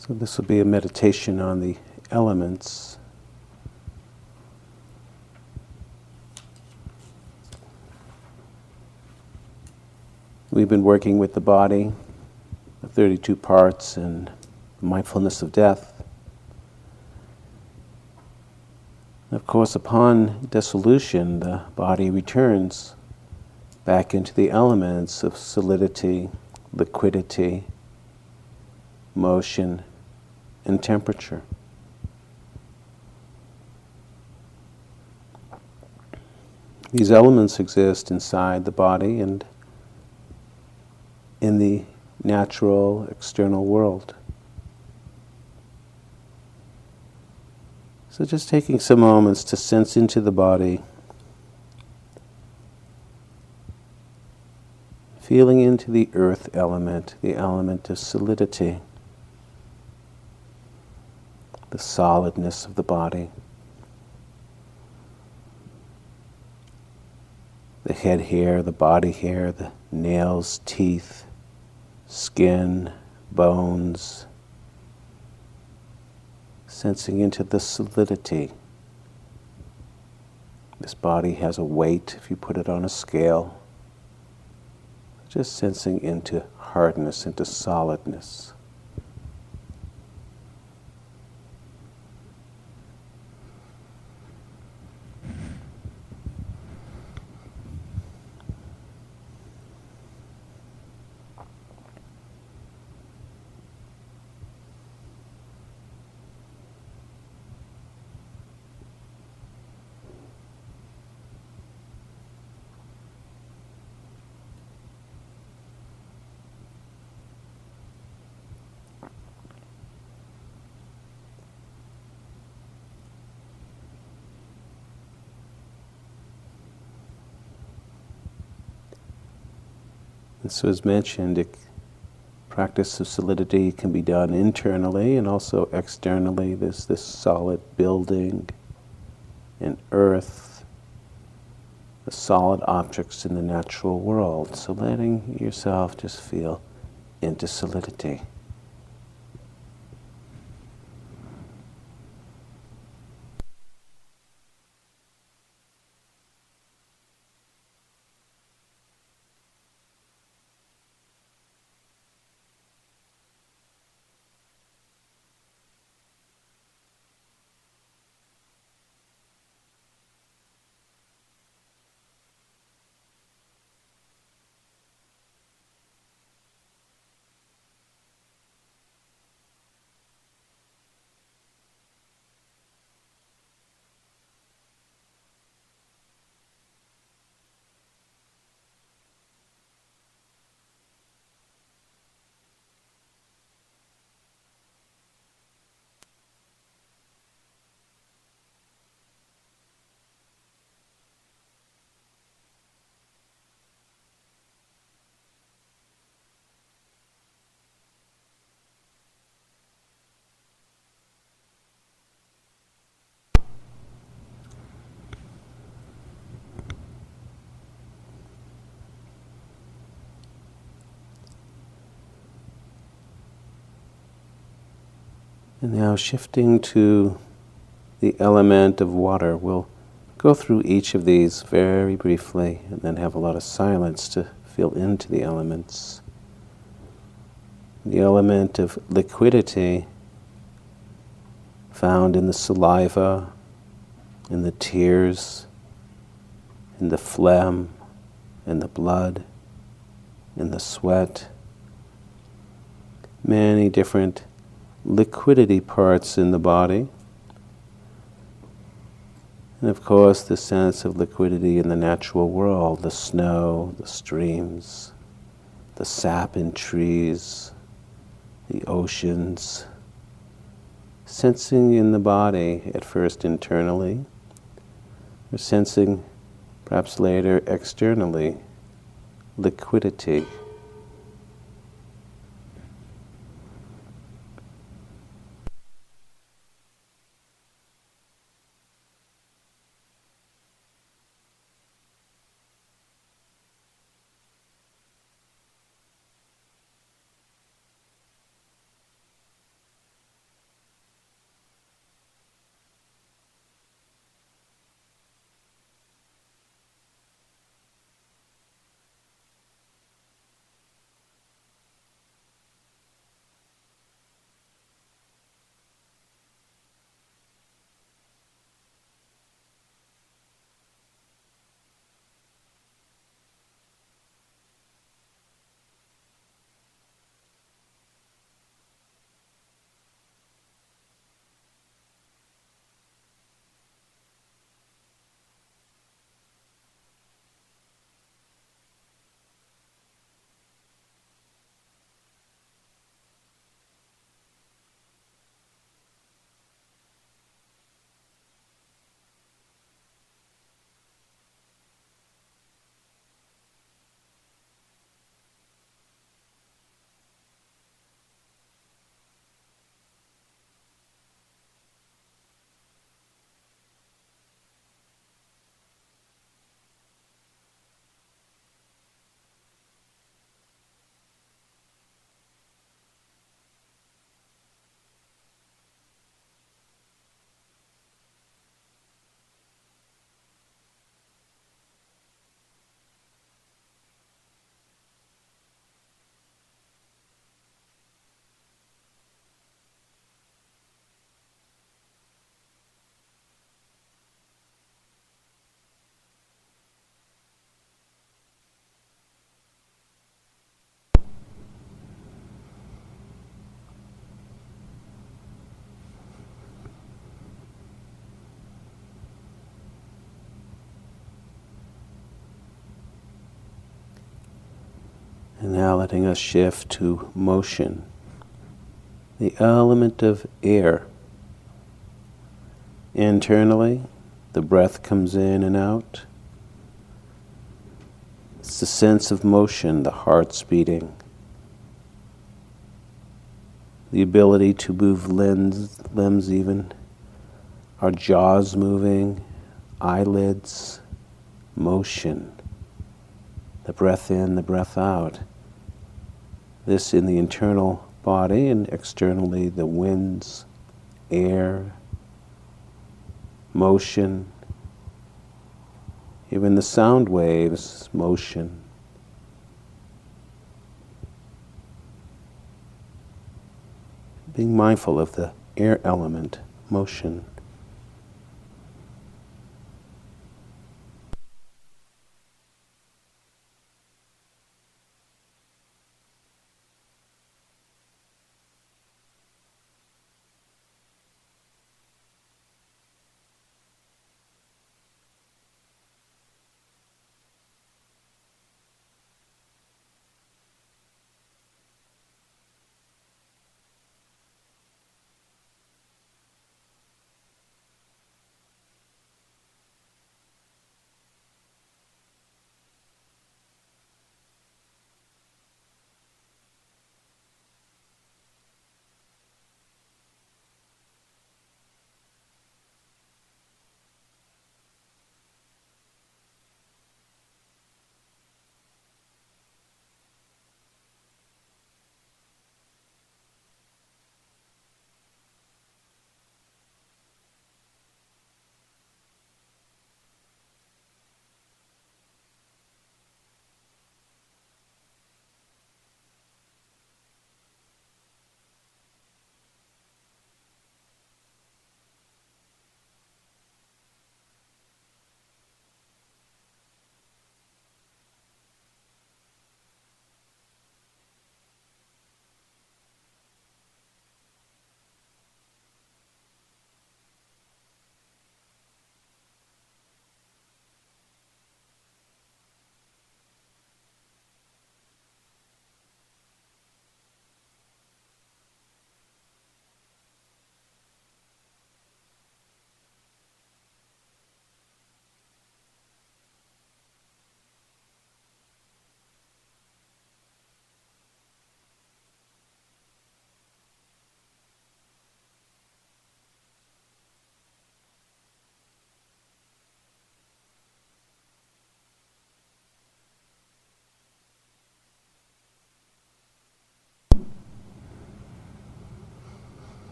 So, this will be a meditation on the elements. We've been working with the body, the 32 parts, and mindfulness of death. Of course, upon dissolution, the body returns back into the elements of solidity, liquidity, motion, and temperature. These elements exist inside the body and in the natural external world. So, just taking some moments to sense into the body, feeling into the earth element, the element of solidity the solidness of the body. The head here, the body here, the nails, teeth, skin, bones, sensing into the solidity. This body has a weight if you put it on a scale. Just sensing into hardness, into solidness. So, as mentioned, it, practice of solidity can be done internally and also externally. There's this solid building and earth, the solid objects in the natural world. So, letting yourself just feel into solidity. And now shifting to the element of water, we'll go through each of these very briefly and then have a lot of silence to feel into the elements. The element of liquidity found in the saliva, in the tears, in the phlegm, in the blood, in the sweat. Many different liquidity parts in the body. And of course, the sense of liquidity in the natural world the snow, the streams, the sap in trees, the oceans. Sensing in the body, at first internally, or sensing perhaps later externally, liquidity. And now letting us shift to motion. The element of air. Internally, the breath comes in and out. It's the sense of motion, the heart's beating. The ability to move limbs, limbs even, our jaws moving, eyelids, motion. The breath in, the breath out. This in the internal body and externally the winds, air, motion, even the sound waves, motion. Being mindful of the air element, motion.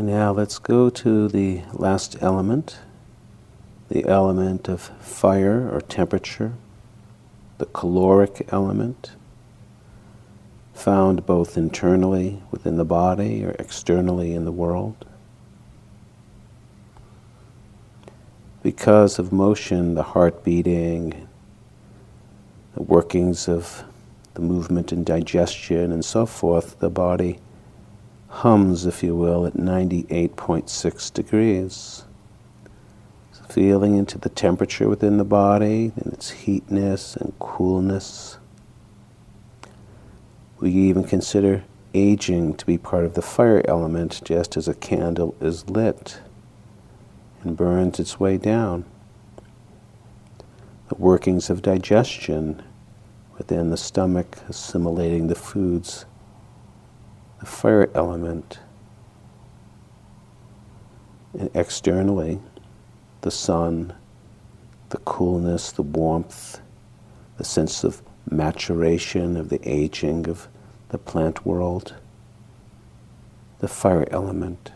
And now let's go to the last element, the element of fire or temperature, the caloric element, found both internally within the body or externally in the world. Because of motion, the heart beating, the workings of the movement and digestion and so forth, the body hums, if you will, at 98.6 degrees. So feeling into the temperature within the body and its heatness and coolness. We even consider aging to be part of the fire element, just as a candle is lit and burns its way down. The workings of digestion within the stomach, assimilating the foods the fire element, and externally, the sun, the coolness, the warmth, the sense of maturation, of the aging of the plant world, the fire element.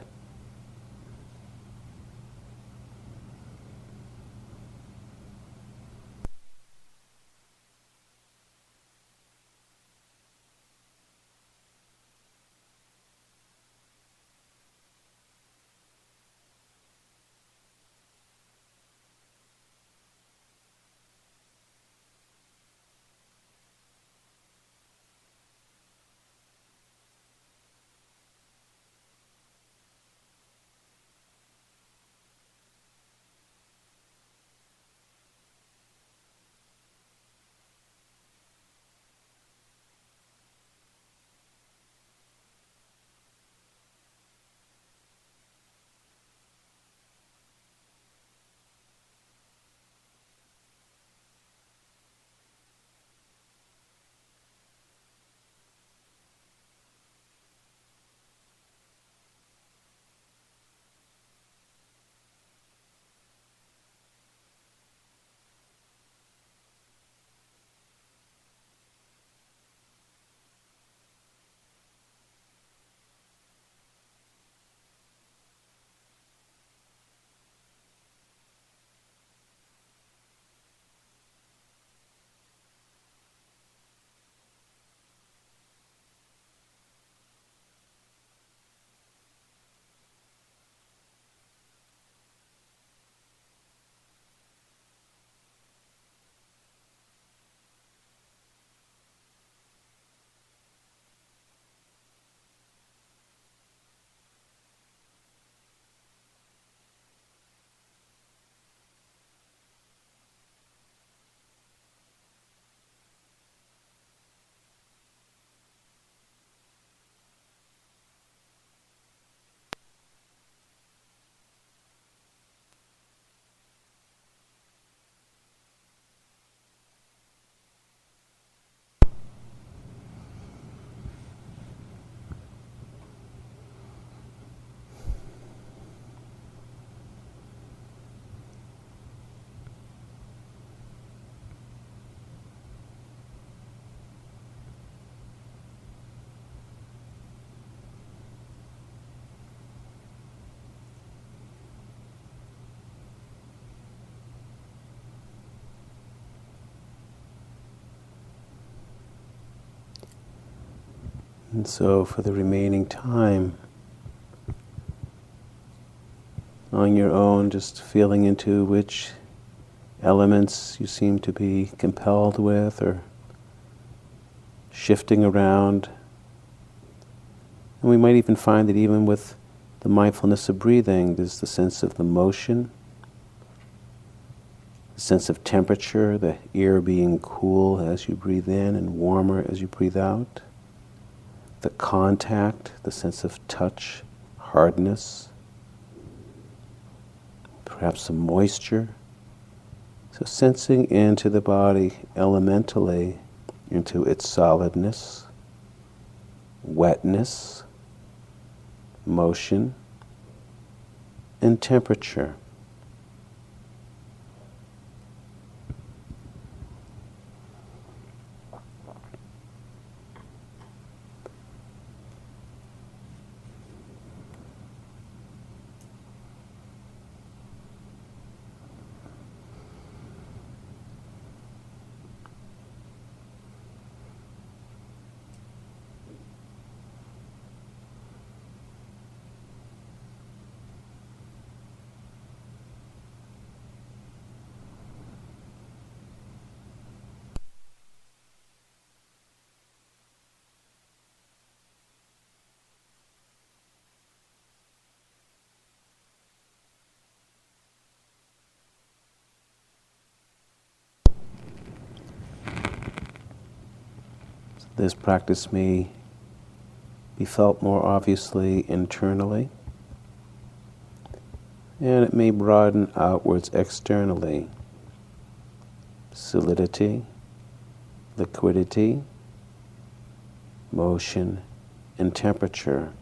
And so, for the remaining time, on your own, just feeling into which elements you seem to be compelled with or shifting around. And we might even find that even with the mindfulness of breathing, there's the sense of the motion, the sense of temperature, the ear being cool as you breathe in and warmer as you breathe out, the contact, the sense of touch, hardness, perhaps some moisture. So, sensing into the body elementally, into its solidness, wetness, motion, and temperature. This practice may be felt more obviously internally, and it may broaden outwards externally. Solidity, liquidity, motion, and temperature.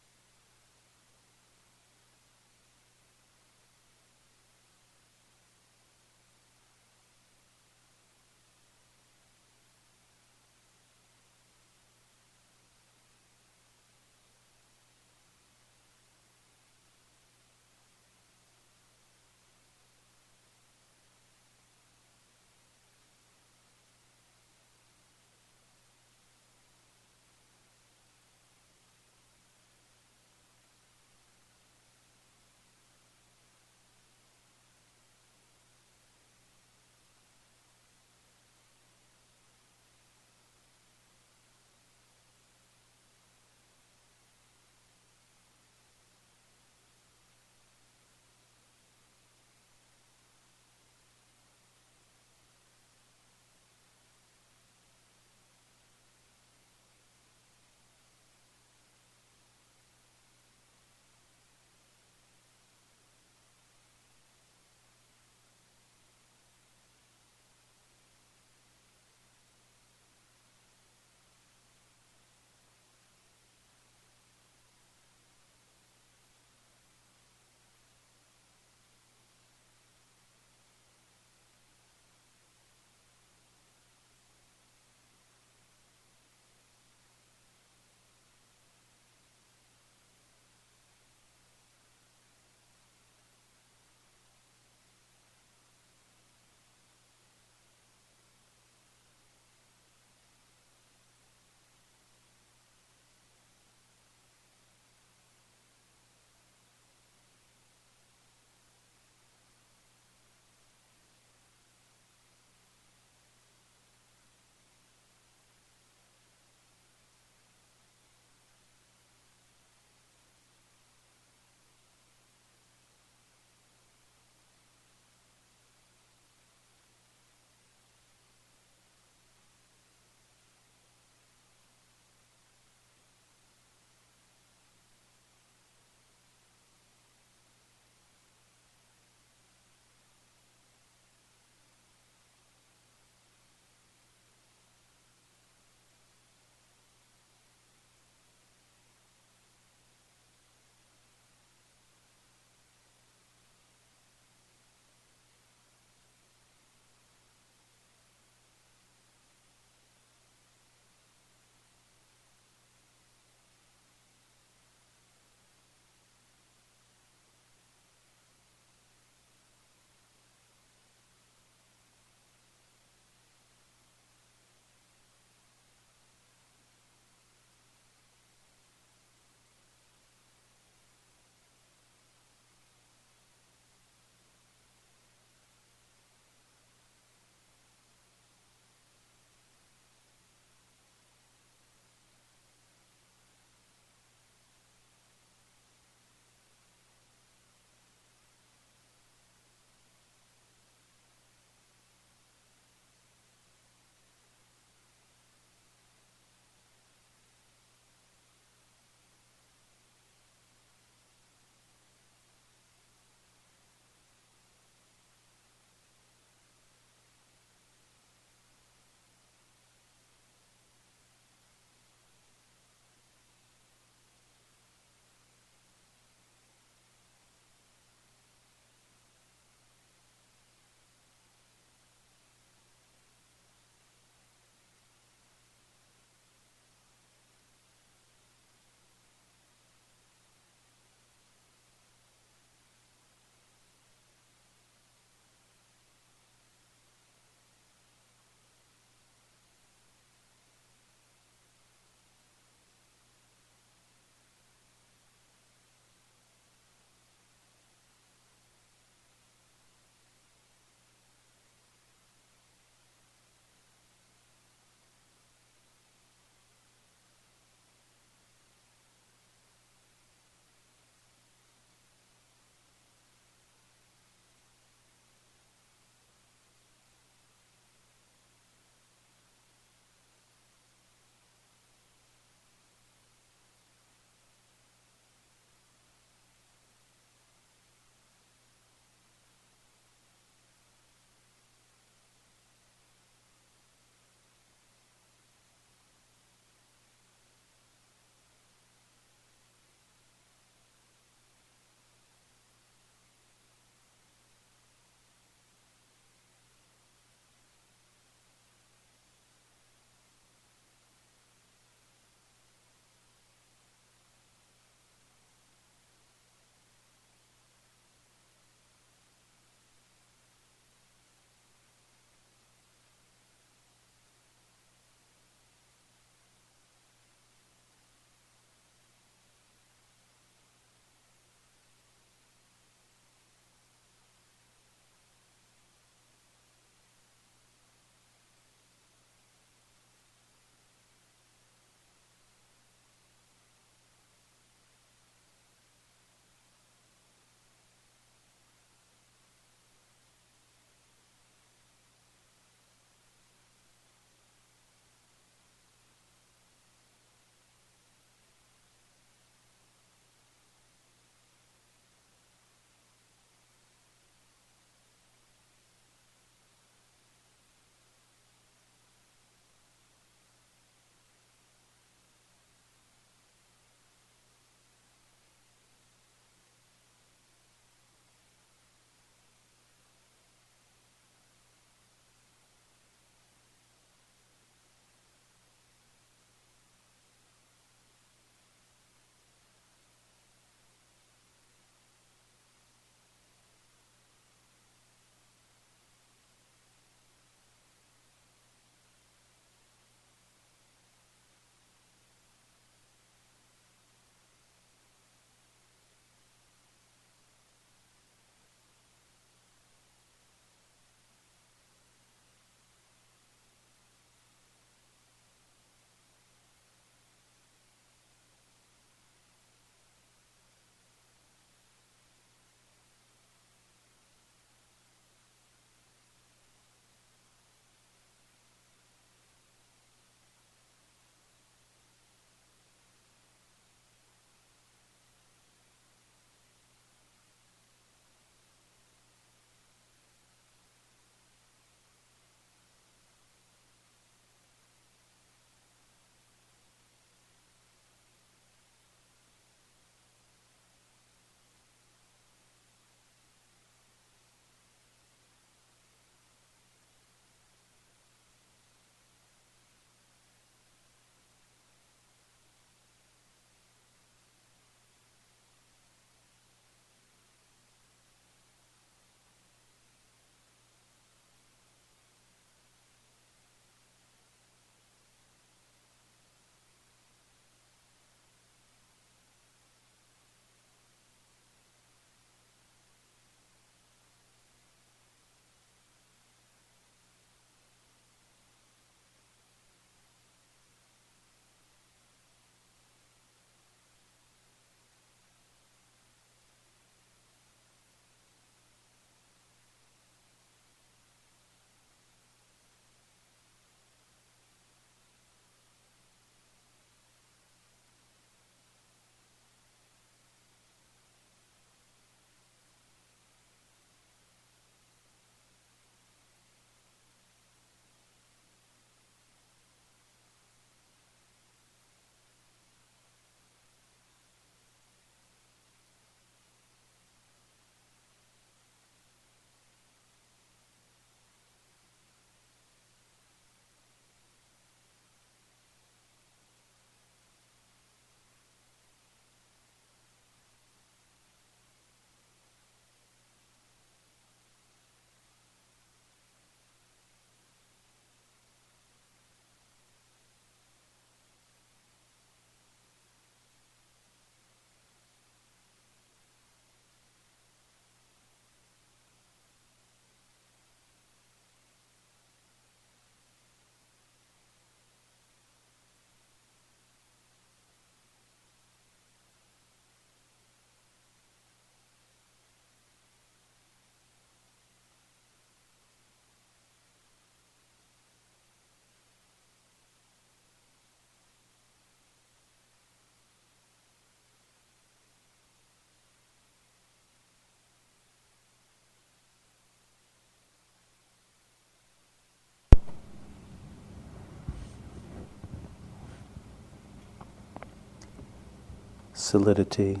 Solidity,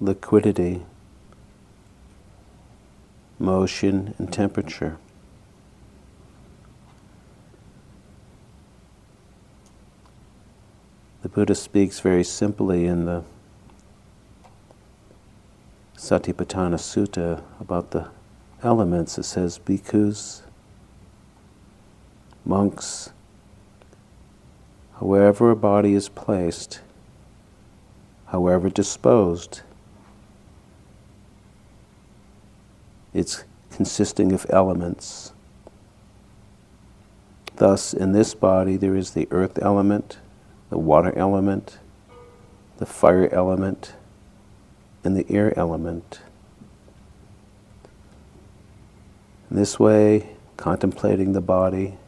liquidity, motion, and temperature. The Buddha speaks very simply in the Satipatthana Sutta about the elements. It says, bhikkhus, monks, wherever a body is placed, however disposed, it's consisting of elements. Thus, in this body, there is the earth element, the water element, the fire element, and the air element. In this way, contemplating the body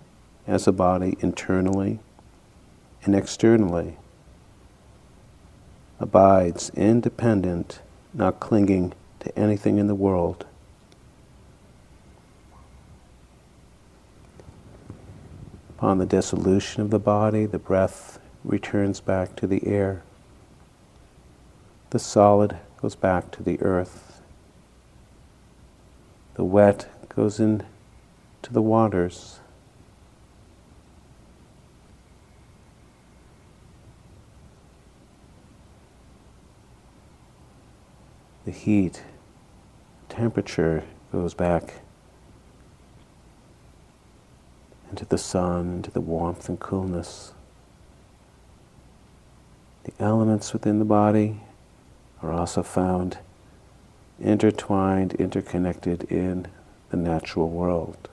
as a body internally and externally abides independent, not clinging to anything in the world. Upon the dissolution of the body, the breath returns back to the air. The solid goes back to the earth. The wet goes into the waters. The heat, temperature goes back into the sun, into the warmth and coolness. The elements within the body are also found intertwined, interconnected in the natural world.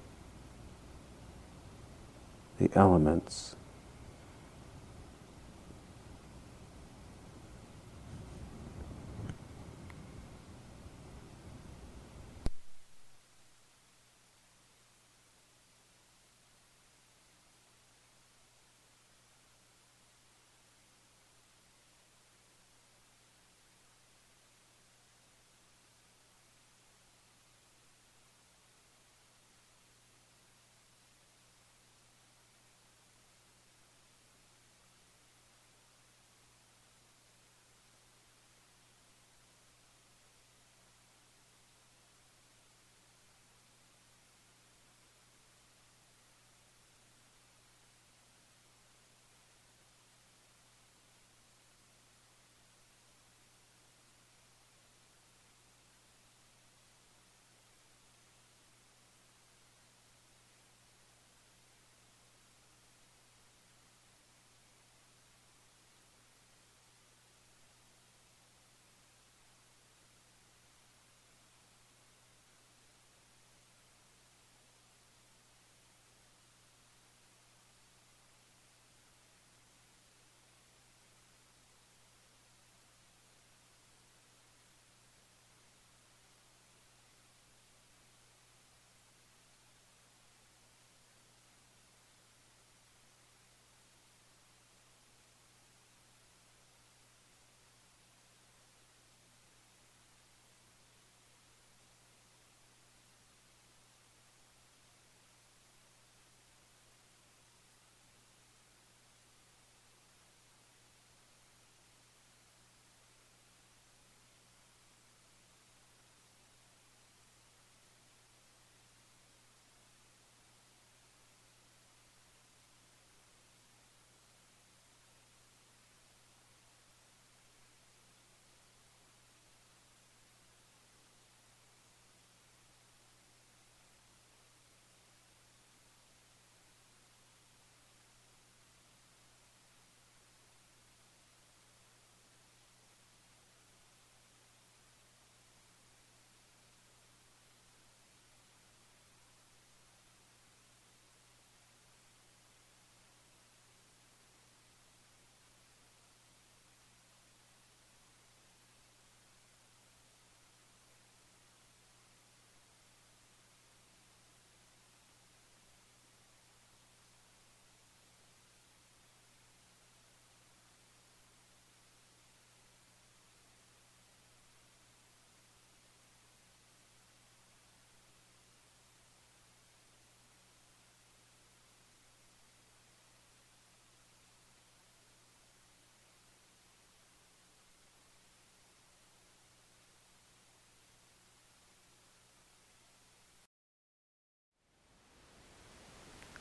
The elements